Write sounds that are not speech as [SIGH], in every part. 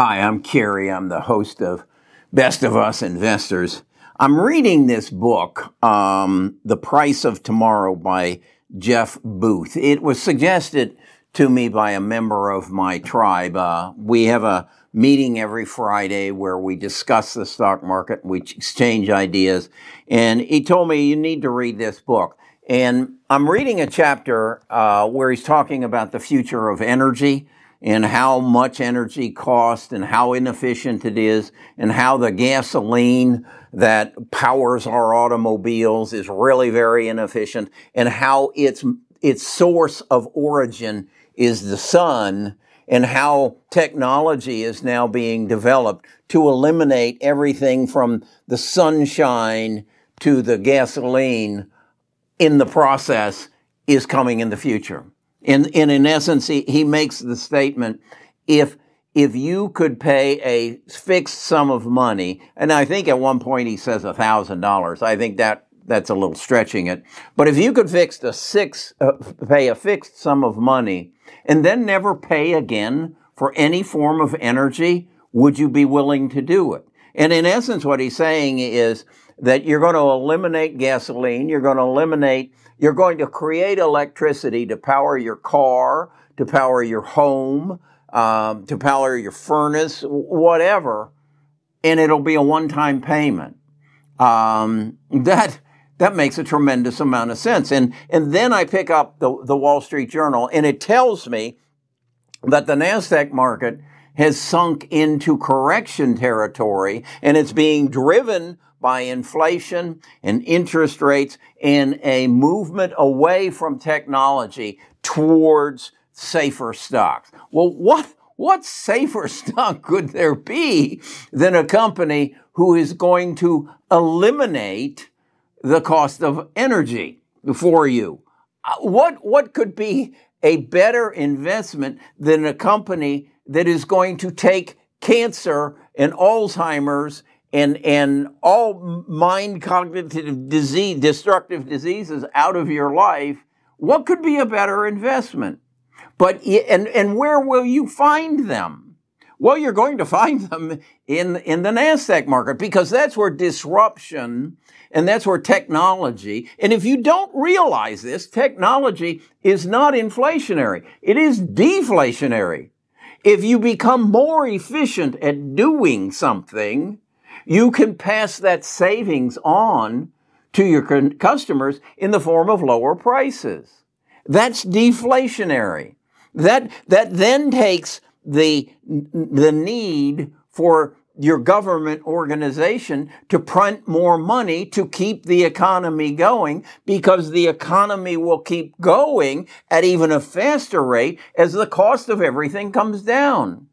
Hi, I'm Kerry. I'm the host of Best of Us Investors. I'm reading this book, um, The Price of Tomorrow by Jeff Booth. It was suggested to me by a member of my tribe. Uh, we have a meeting every Friday where we discuss the stock market, we exchange ideas, and he told me you need to read this book. And I'm reading a chapter uh, where he's talking about the future of energy and how much energy costs and how inefficient it is and how the gasoline that powers our automobiles is really very inefficient and how its its source of origin is the sun and how technology is now being developed to eliminate everything from the sunshine to the gasoline in the process is coming in the future. And, and in essence, he, he makes the statement, if, if you could pay a fixed sum of money, and I think at one point he says a thousand dollars. I think that that's a little stretching it. But if you could fix a six, uh, pay a fixed sum of money and then never pay again for any form of energy, would you be willing to do it? And in essence, what he's saying is that you're going to eliminate gasoline, you're going to eliminate you're going to create electricity to power your car, to power your home, um, to power your furnace, whatever, and it'll be a one-time payment. Um, that that makes a tremendous amount of sense. And and then I pick up the the Wall Street Journal, and it tells me that the Nasdaq market has sunk into correction territory, and it's being driven by inflation and interest rates and a movement away from technology towards safer stocks. Well, what, what safer [LAUGHS] stock could there be than a company who is going to eliminate the cost of energy for you? Uh, what, what could be a better investment than a company that is going to take cancer and Alzheimer's and and all mind cognitive disease destructive diseases out of your life what could be a better investment? But and and where will you find them? Well you're going to find them in in the nasdaq market because that's where disruption and that's where technology and if you don't realize this technology is not inflationary. It is deflationary. If you become more efficient at doing something you can pass that savings on to your customers in the form of lower prices. That's deflationary. That, that then takes the, the need for your government organization to print more money to keep the economy going because the economy will keep going at even a faster rate as the cost of everything comes down.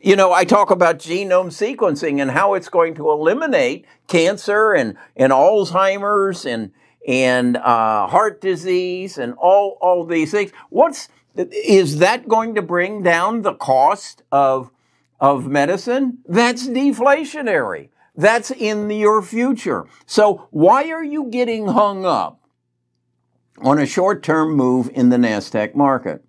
You know, I talk about genome sequencing and how it's going to eliminate cancer and, and Alzheimer's and, and uh, heart disease and all, all these things. What's, is that going to bring down the cost of, of medicine? That's deflationary. That's in your future. So why are you getting hung up on a short-term move in the NASDAQ market?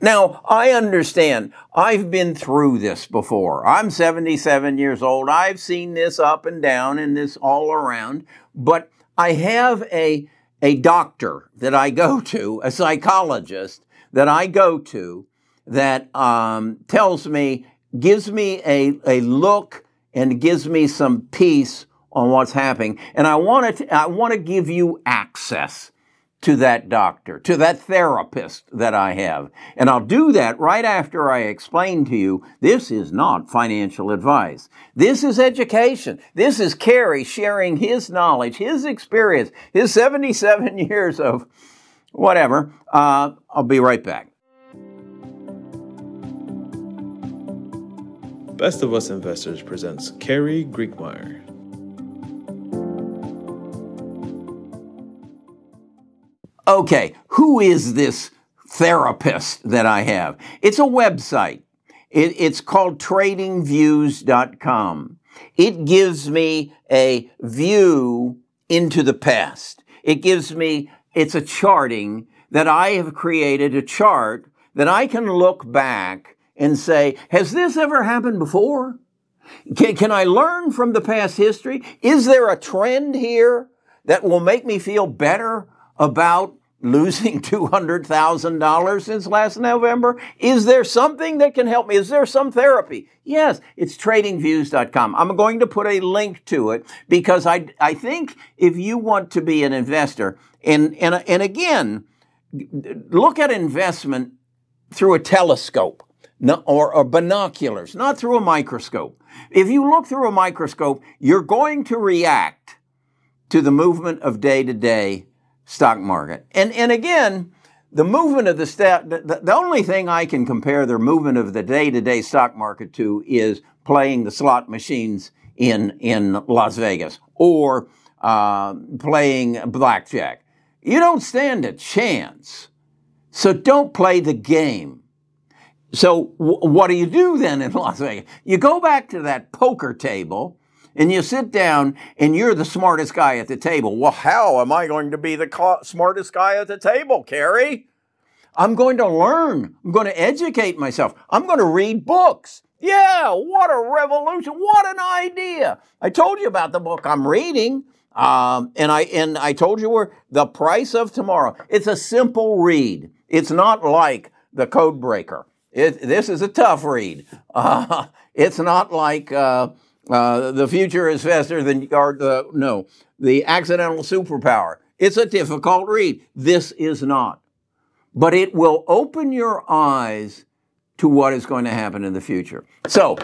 Now, I understand. I've been through this before. I'm 77 years old. I've seen this up and down and this all around, but I have a, a doctor that I go to, a psychologist that I go to that um, tells me, gives me a, a look and gives me some peace on what's happening. And I want to, I want to give you access to that doctor, to that therapist that I have. And I'll do that right after I explain to you this is not financial advice. This is education. This is Kerry sharing his knowledge, his experience, his 77 [LAUGHS] years of whatever. Uh, I'll be right back. Best of Us Investors presents Kerry Griegmeier. Okay, who is this therapist that I have? It's a website. It, it's called tradingviews.com. It gives me a view into the past. It gives me, it's a charting that I have created a chart that I can look back and say, has this ever happened before? Can, can I learn from the past history? Is there a trend here that will make me feel better about losing [LAUGHS] $200,000 since last November? Is there something that can help me? Is there some therapy? Yes, it's tradingviews.com. I'm going to put a link to it because I, I think if you want to be an investor, and, and, and again, look at investment through a telescope or, or binoculars, not through a microscope. If you look through a microscope, you're going to react to the movement of day to day stock market. And, and again, the movement of the, sta- the, the only thing I can compare their movement of the day to day stock market to is playing the slot machines in, in Las Vegas or uh, playing blackjack. You don't stand a chance. So don't play the game. So w- what do you do then in [LAUGHS] Las Vegas? You go back to that poker table and you sit down and you're the smartest guy at the table. Well, how am I going to be the smartest guy at the table, Kerry? I'm going to learn. I'm going to educate myself. I'm going to read books. Yeah, what a revolution. What an idea. I told you about the book I'm reading. Um, and I and I told you where the price of tomorrow. It's a simple read. It's not like the Code Breaker. It, this is a tough read. [LAUGHS] Uh, it's not like uh, uh, the future is faster than or the no the accidental superpower. It's a difficult read. This is not, but it will open your eyes to what is going to happen in the future. So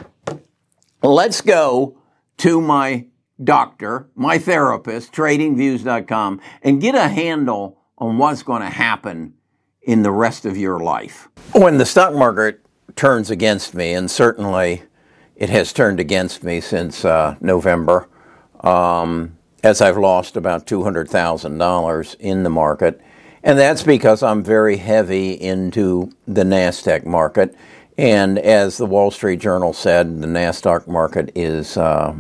let's go to my doctor, my therapist, tradingviews.com, and get a handle on what's going to happen in the rest of your life. When the stock market turns against me, and certainly it has turned against me since uh, November, um, as I've lost about $200,000 in the market. And that's because I'm very heavy into the NASDAQ market. And as the Wall Street Journal said, the NASDAQ market is, uh,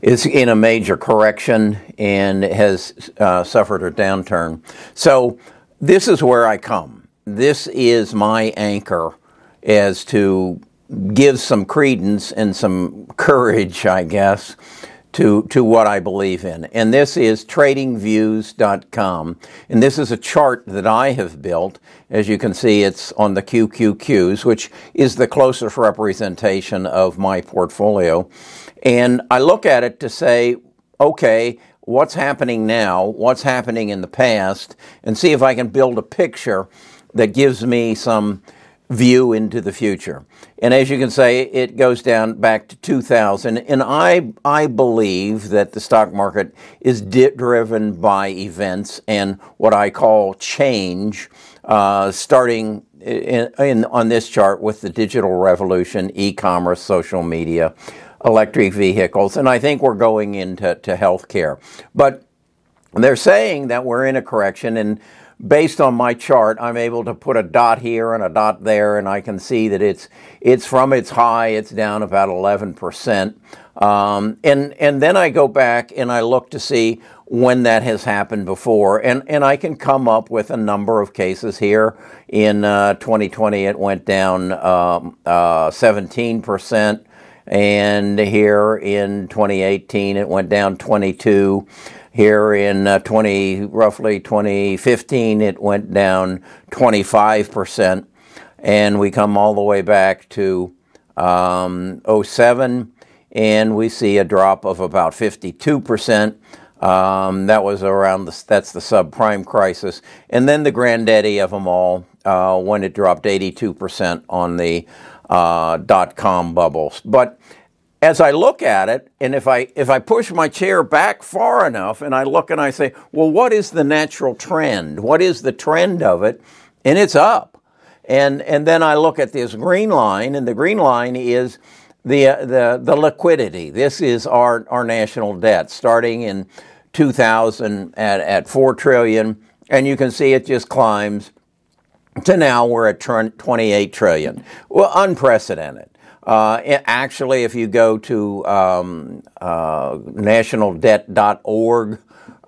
is in a major correction and has uh, suffered a downturn. So this is where I come. This is my anchor as to give some credence and some courage, I guess, to, to what I believe in. And this is tradingviews.com. And this is a chart that I have built. As you can see, it's on the QQQs, which is the closest representation of my portfolio. And I look at it to say, okay, what's happening now, what's happening in the past, and see if I can build a picture that gives me some view into the future. And as you can say, it goes down back to 2000. And I, I believe that the stock market is di- driven by events and what I call change, uh, starting in, in, on this chart with the digital revolution, e-commerce, social media, electric vehicles, and I think we're going into to healthcare. But they're saying that we're in a correction, and based on my chart, I'm able to put a dot here and a dot there, and I can see that it's it's from its high, it's down about 11 percent. Um, and and then I go back and I look to see when that has happened before, and and I can come up with a number of cases here. In uh, 2020, it went down um, uh, 17 percent, and here in 2018, it went down 22. Here in uh, 20, roughly 2015, it went down 25%. And we come all the way back to um, 07, and we see a drop of about 52%. Um, that was around the, that's the subprime crisis. And then the granddaddy of them all, uh, when it dropped 82% on the uh, dot com bubbles. But as I look at it, and if I if I push my chair back far enough, and I look and I say, well, what is the natural trend? What is the trend of it? And it's up. And and then I look at this green line, and the green line is the uh, the the liquidity. This is our our national debt starting in 2000 at at four trillion, and you can see it just climbs to now we're at 28 trillion. Well, unprecedented. Uh, actually, if you go to um, uh, nationaldebt.org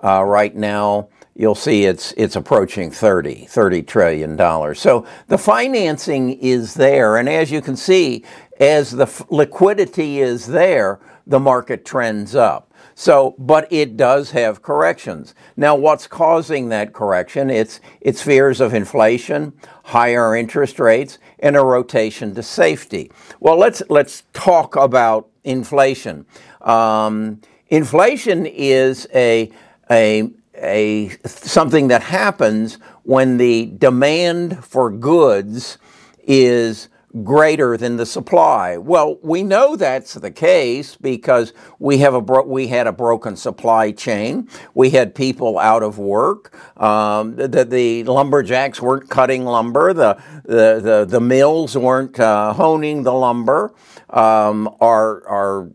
uh, right now, you'll see it's it's approaching 30 30 trillion dollars so the financing is there and as you can see as the f- liquidity is there the market trends up so but it does have corrections. Now what's causing that correction? It's it's fears of inflation higher interest rates and a rotation to safety. Well let's let's talk about inflation. Um, inflation is a a a something that happens when the demand for goods is greater than the supply. Well, we know that's the case because we have a bro- we had a broken supply chain. We had people out of work. Um, the, the, lumberjacks weren't cutting lumber. The the the, the mills weren't uh, honing the lumber. Um, our our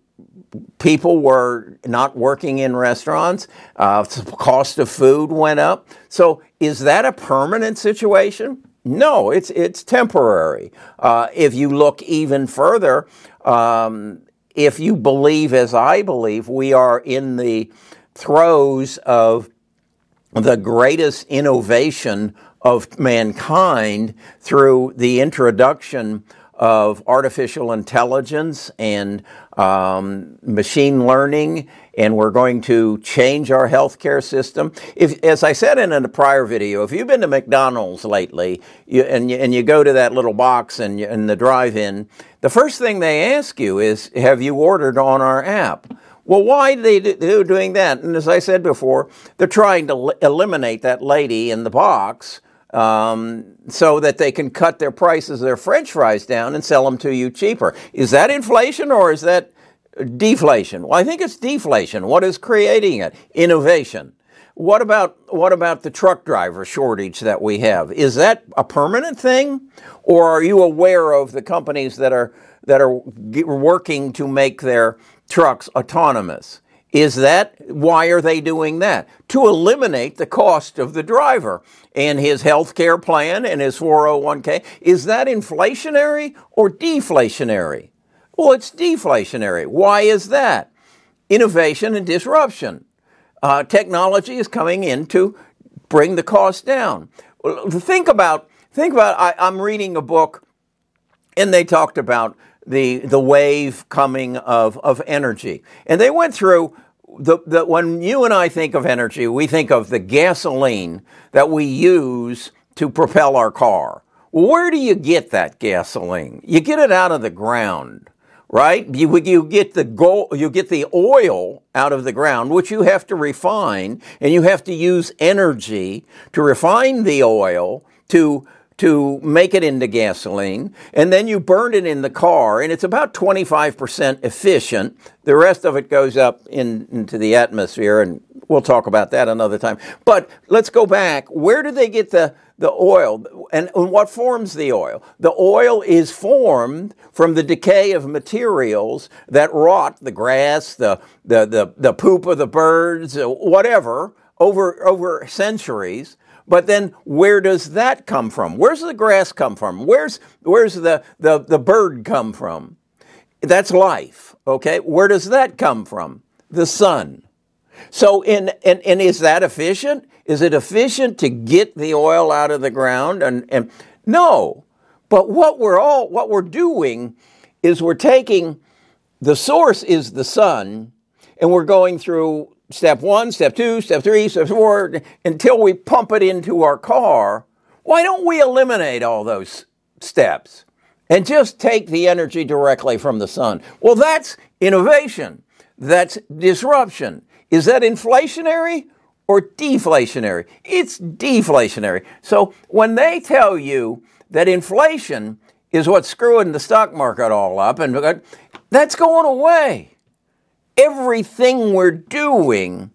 people were not working in restaurants. Uh, cost of food went up. So is that a permanent situation? No, it's it's temporary. Uh, if you look even further, um, if you believe, as I believe, we are in the throes of the greatest innovation of mankind through the introduction of artificial intelligence and um, machine learning, and we're going to change our healthcare system. If, as I said in a prior video, if you've been to McDonald's lately you, and, you, and you go to that little box in, in the drive-in, the first thing they ask you is, "Have you ordered on our app?" Well, why are they do doing that? And as I said before, they're trying to eliminate that lady in the box um, so that they can cut their prices, their French fries down, and sell them to you cheaper. Is that inflation or is that deflation? Well, I think it's deflation. What is creating it? Innovation. What about what about the truck driver shortage that we have? Is that a permanent thing, or are you aware of the companies that are that are working to make their trucks autonomous? Is that why are they doing that? To eliminate the cost of the driver and his health care plan and his 401k. Is that inflationary or deflationary? Well, it's deflationary. Why is that? Innovation and disruption. Uh, technology is coming in to bring the cost down. Think about, think about, I, I'm reading a book and they talked about the, the wave coming of, of energy. And they went through the, the, when you and I think of energy, we think of the gasoline that we use to propel our car. where do you get that gasoline? You get it out of the ground, right? You, you get the gold, you get the oil out of the ground, which you have to refine, and you have to use energy to refine the oil to to make it into gasoline, and then you burn it in the car, and it's about 25% efficient. The rest of it goes up in, into the atmosphere, and we'll talk about that another time. But let's go back. Where do they get the, the oil, and, what forms the oil? The oil is formed from the decay of materials that rot the grass, the, the, the, the poop of the birds, uh, whatever, over, over centuries but then where does that come from? Where's the grass come from? Where's, where's the, the, the bird come from? That's life, okay? Where does that come from? The sun. So, in, and, and is that efficient? Is it efficient to get the oil out of the ground? And, and no. But what we're all, what we're doing is we're taking the source is the sun, and we're going through step one, step two, step three, step four, until we pump it into our car, why don't we eliminate all those steps and just take the energy directly from the sun? Well, that's innovation. That's disruption. Is that inflationary or deflationary? It's deflationary. So when they tell you that inflation is what's screwing the stock market all up, and that's going away everything we're doing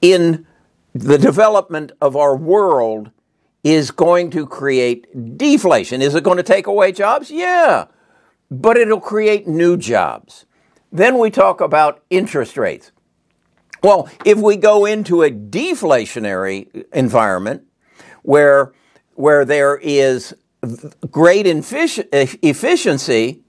in the development of our world is going to create deflation. Is it going to take away jobs? Yeah, but it'll create new jobs. Then we talk about interest rates. Well, if we go into a deflationary environment where, where there is great efficiency,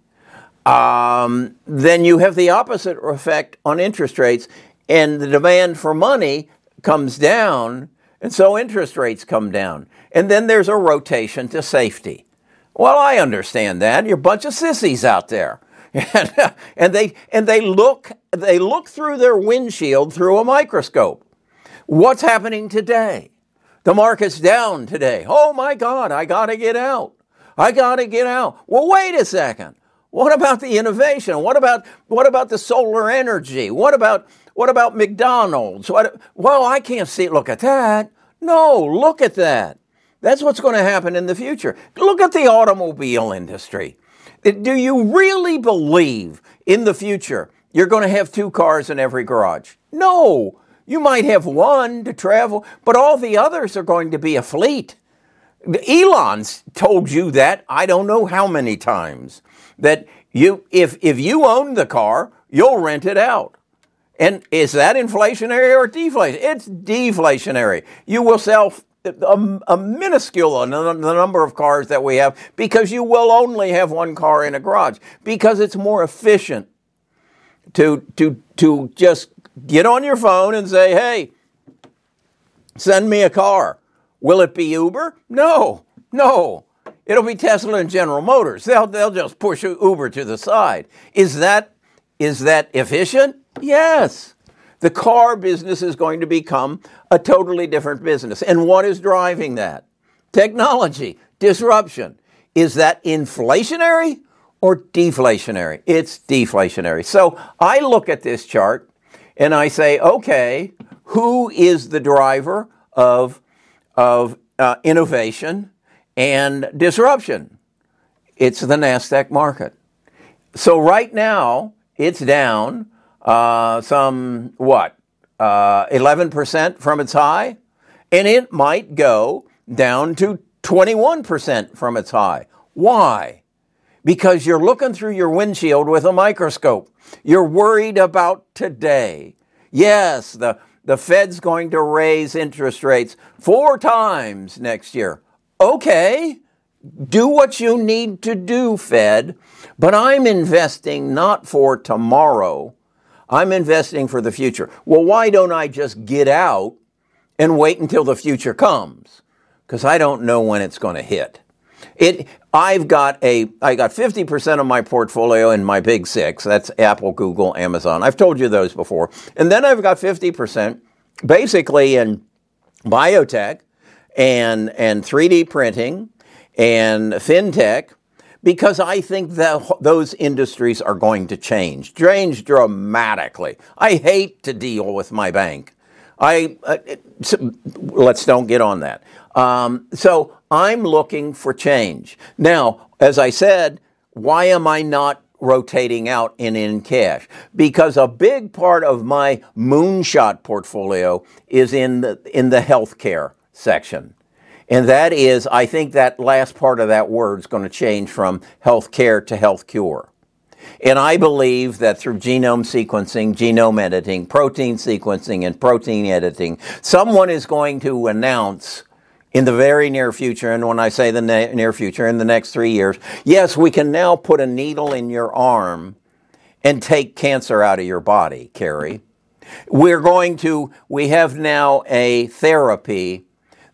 um, then you have the opposite effect on interest rates, and the demand for money comes down, And so interest rates come down. And then there's a rotation to safety. Well, I understand that. You're a bunch of sissies out there. [LAUGHS] and they and they look they look through their windshield through a microscope. What's happening today? The market's down today. Oh my God, I got to get out. I got to get out. Well, wait a second. What about the innovation? What about what about the solar energy? What about what about McDonald's? What, well, I can't see. Look at that. No, look at that. That's what's going to happen in the future. Look at the automobile industry. Do you really believe in the future you're going to have two cars in every garage? No. You might have one to travel, but all the others are going to be a fleet. Elon's told you that I don't know how many times that you if if you own the car, you'll rent it out. And is that inflationary or deflation? It's deflationary. You will sell a, a minuscule on the number of cars that we have because you will only have one car in a garage because it's more efficient to to to just get on your phone and say, "Hey, send me a car." Will it be Uber? No, no. It'll be Tesla and General Motors. They'll they'll just push Uber to the side. Is that is that efficient? Yes. The car business is going to become a totally different business. And what is driving that? Technology, disruption. Is that inflationary or deflationary? It's deflationary. So I look at this chart and I say, okay, who is the driver of, of uh, innovation and disruption? It's the NASDAQ market. So right now, it's down uh, some, what, uh, 11% from its high, and it might go down to 21% from its high. Why? Because you're looking through your windshield with a microscope. You're worried about today. Yes, the, the Fed's going to raise interest rates four times next year. Okay, do what you need to do, Fed, but I'm investing not for tomorrow, I'm investing for the future. Well, why don't I just get out and wait until the future comes? Because I don't know when it's going to hit. It, I've got a, I got 50% of my portfolio in my big six. That's Apple, Google, Amazon. I've told you those before. And then I've got 50% basically in biotech and, and 3D printing and fintech because I think that those industries are going to change, change dramatically. I hate to deal with my bank. I uh, let's don't get on that. Um, so I'm looking for change now. As I said, why am I not rotating out and in cash? Because a big part of my moonshot portfolio is in the in the healthcare section. And that is, I think that last part of that word is going to change from health care to health cure. And I believe that through genome sequencing, genome editing, protein sequencing, and protein editing, someone is going to announce in the very near future, and when I say the near future, in the next three years, yes, we can now put a needle in your arm and take cancer out of your body, Kerry. We're going to, we have now a therapy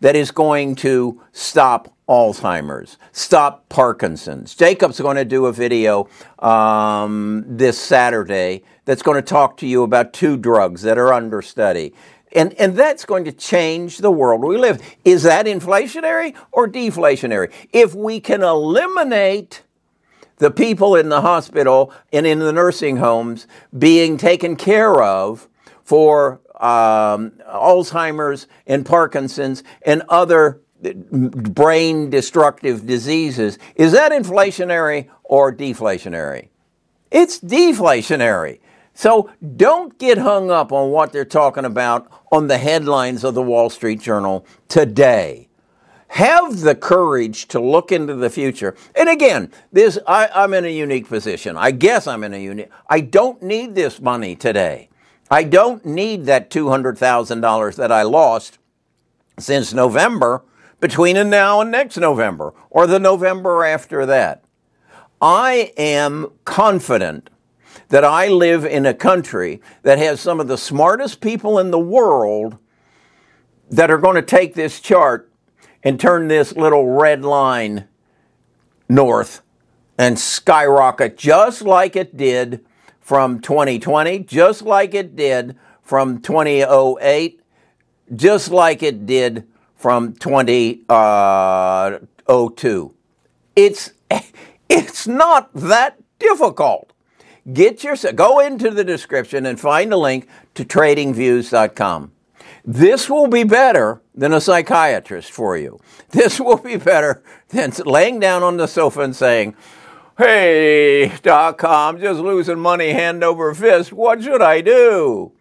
that is going to stop Alzheimer's, stop Parkinson's. Jacob's going to do a video um, this Saturday that's going to talk to you about two drugs that are under study. And, and that's going to change the world we live. Is that inflationary or deflationary? If we can eliminate the people in the hospital and in the nursing homes being taken care of for um, Alzheimer's and Parkinson's and other brain destructive diseases. Is that inflationary or deflationary? It's deflationary. So don't get hung up on what they're talking about on the headlines of the Wall Street Journal today. Have the courage to look into the future. And again, this I, I'm in a unique position. I guess I'm in a unique. I don't need this money today. I don't need that $200,000 that I lost since November between now and next November or the November after that. I am confident that I live in a country that has some of the smartest people in the world that are going to take this chart and turn this little red line north and skyrocket just like it did from 2020, just like it did from 2008, just like it did from 2002. Uh, it's, [LAUGHS] it's not that difficult. Get your, go into the description and find a link to tradingviews.com. This will be better than a psychiatrist for you. This will be better than laying down on the sofa and saying, Hey, dot com, just losing money hand over fist. What should I do?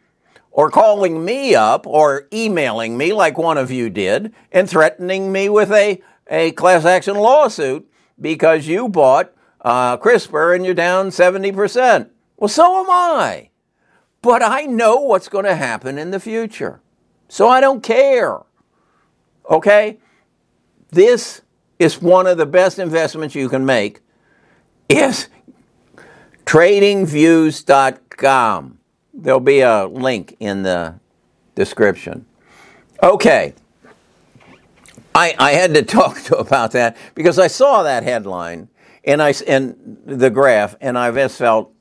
Or calling me up or emailing me like one of you did and threatening me with a, a class action lawsuit because you bought uh, CRISPR and you're down 70%. Well, so am I. But I know what's going to happen in the future. So I don't care. Okay? This is one of the best investments you can make is tradingviews.com. There'll be a link in the description. Okay. I, I had to [LAUGHS] talk to about that because I saw that headline and I and the graph and I just felt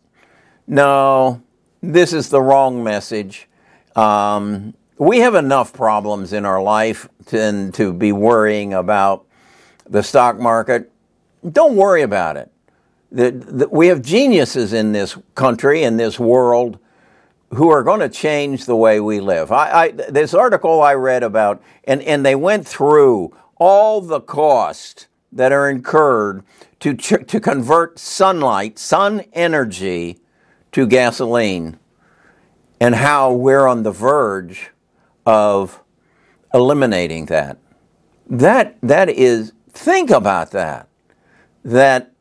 no, this is the wrong message. Um, we have enough problems in our life to, to be worrying about the stock market. Don't worry about it. The, we have geniuses in this country, in this world, who are going to change the way we live. I, I, this article I read about, and, and they went through all the costs that are incurred to, to convert sunlight, sun energy, to gasoline, and how we're on the verge of eliminating that. That that is think about that. That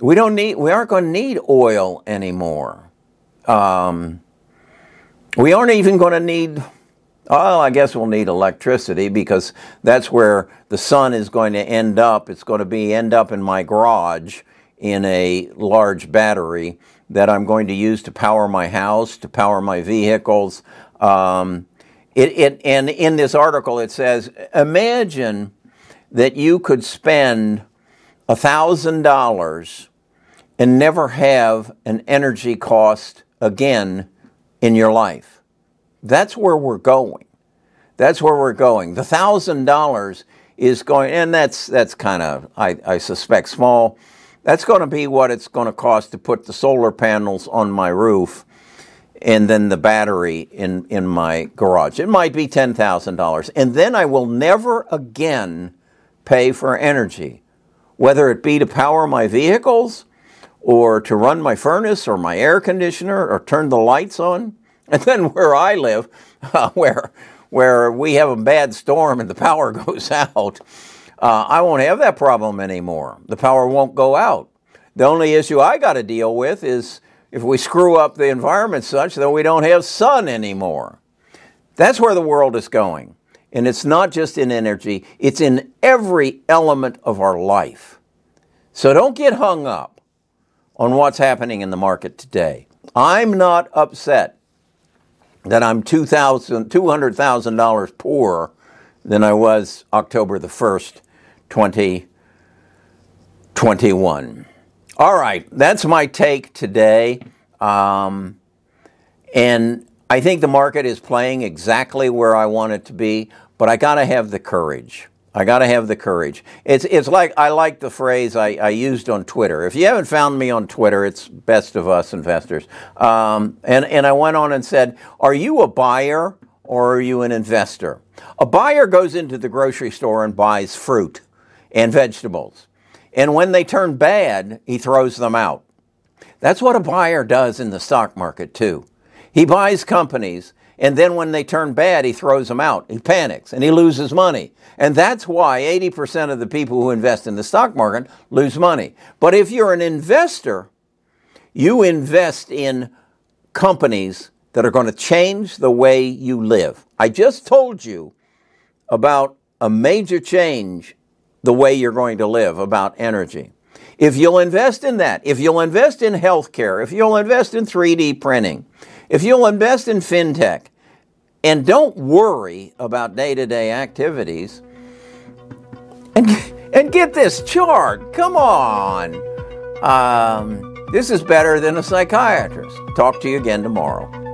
we don't need we aren't going to need oil anymore. Um, we aren't even going to need well, I guess we'll need electricity because that's where the sun is going to end up. It's going to be end up in my garage in a large battery that I'm going to use to power my house, to power my vehicles. Um, it, it, and in this article, it says imagine that you could spend $1,000 and never have an energy cost again in your life. That's where we're going. That's where we're going. The $1,000 is going, and that's, that's kind of, I, I suspect, small. That's going to be what it's going to cost to put the solar panels on my roof and then the battery in, in my garage. It might be $10,000. And then I will never again pay for energy, whether it be to power my vehicles or to run my furnace or my air conditioner or turn the lights on. [LAUGHS] And then where I live, uh, where, where we have a bad storm and the power [LAUGHS] goes out, uh, I won't have that problem anymore. The power won't go out. The only issue I got to deal with is if we screw up the environment such that we don't have sun anymore. That's where the world is going. And it's not just in energy, it's in every element of our life. So don't get hung up on what's happening in the market today. I'm not upset that I'm $200,000 poorer than I was October the 1st, 2021. All right, that's my take today. Um, and I think the market is playing exactly where I want it to be, but I got to have the courage. I got to have the courage. It's, it's like I like the phrase I, I, used on Twitter. If you haven't found me on Twitter, it's best of us investors. Um, and, and I went on and said, Are you a buyer or are you an investor? A buyer goes into the grocery store and buys fruit and vegetables. And when they turn bad, he throws them out. That's what a buyer does in the stock market, too. He buys companies, and then when they turn bad, he throws them out. He panics and he loses money. And that's why 80% of the people who invest in the stock market lose money. But if you're an investor, you invest in companies that are going to change the way you live. I just told you about a major change the way you're going to live about energy. If you'll invest in that, if you'll invest in healthcare, if you'll invest in 3D printing, if you'll invest in fintech, and don't worry about day to day activities. And, and get this chart. Come on. Um, this is better than a psychiatrist. Talk to you again tomorrow.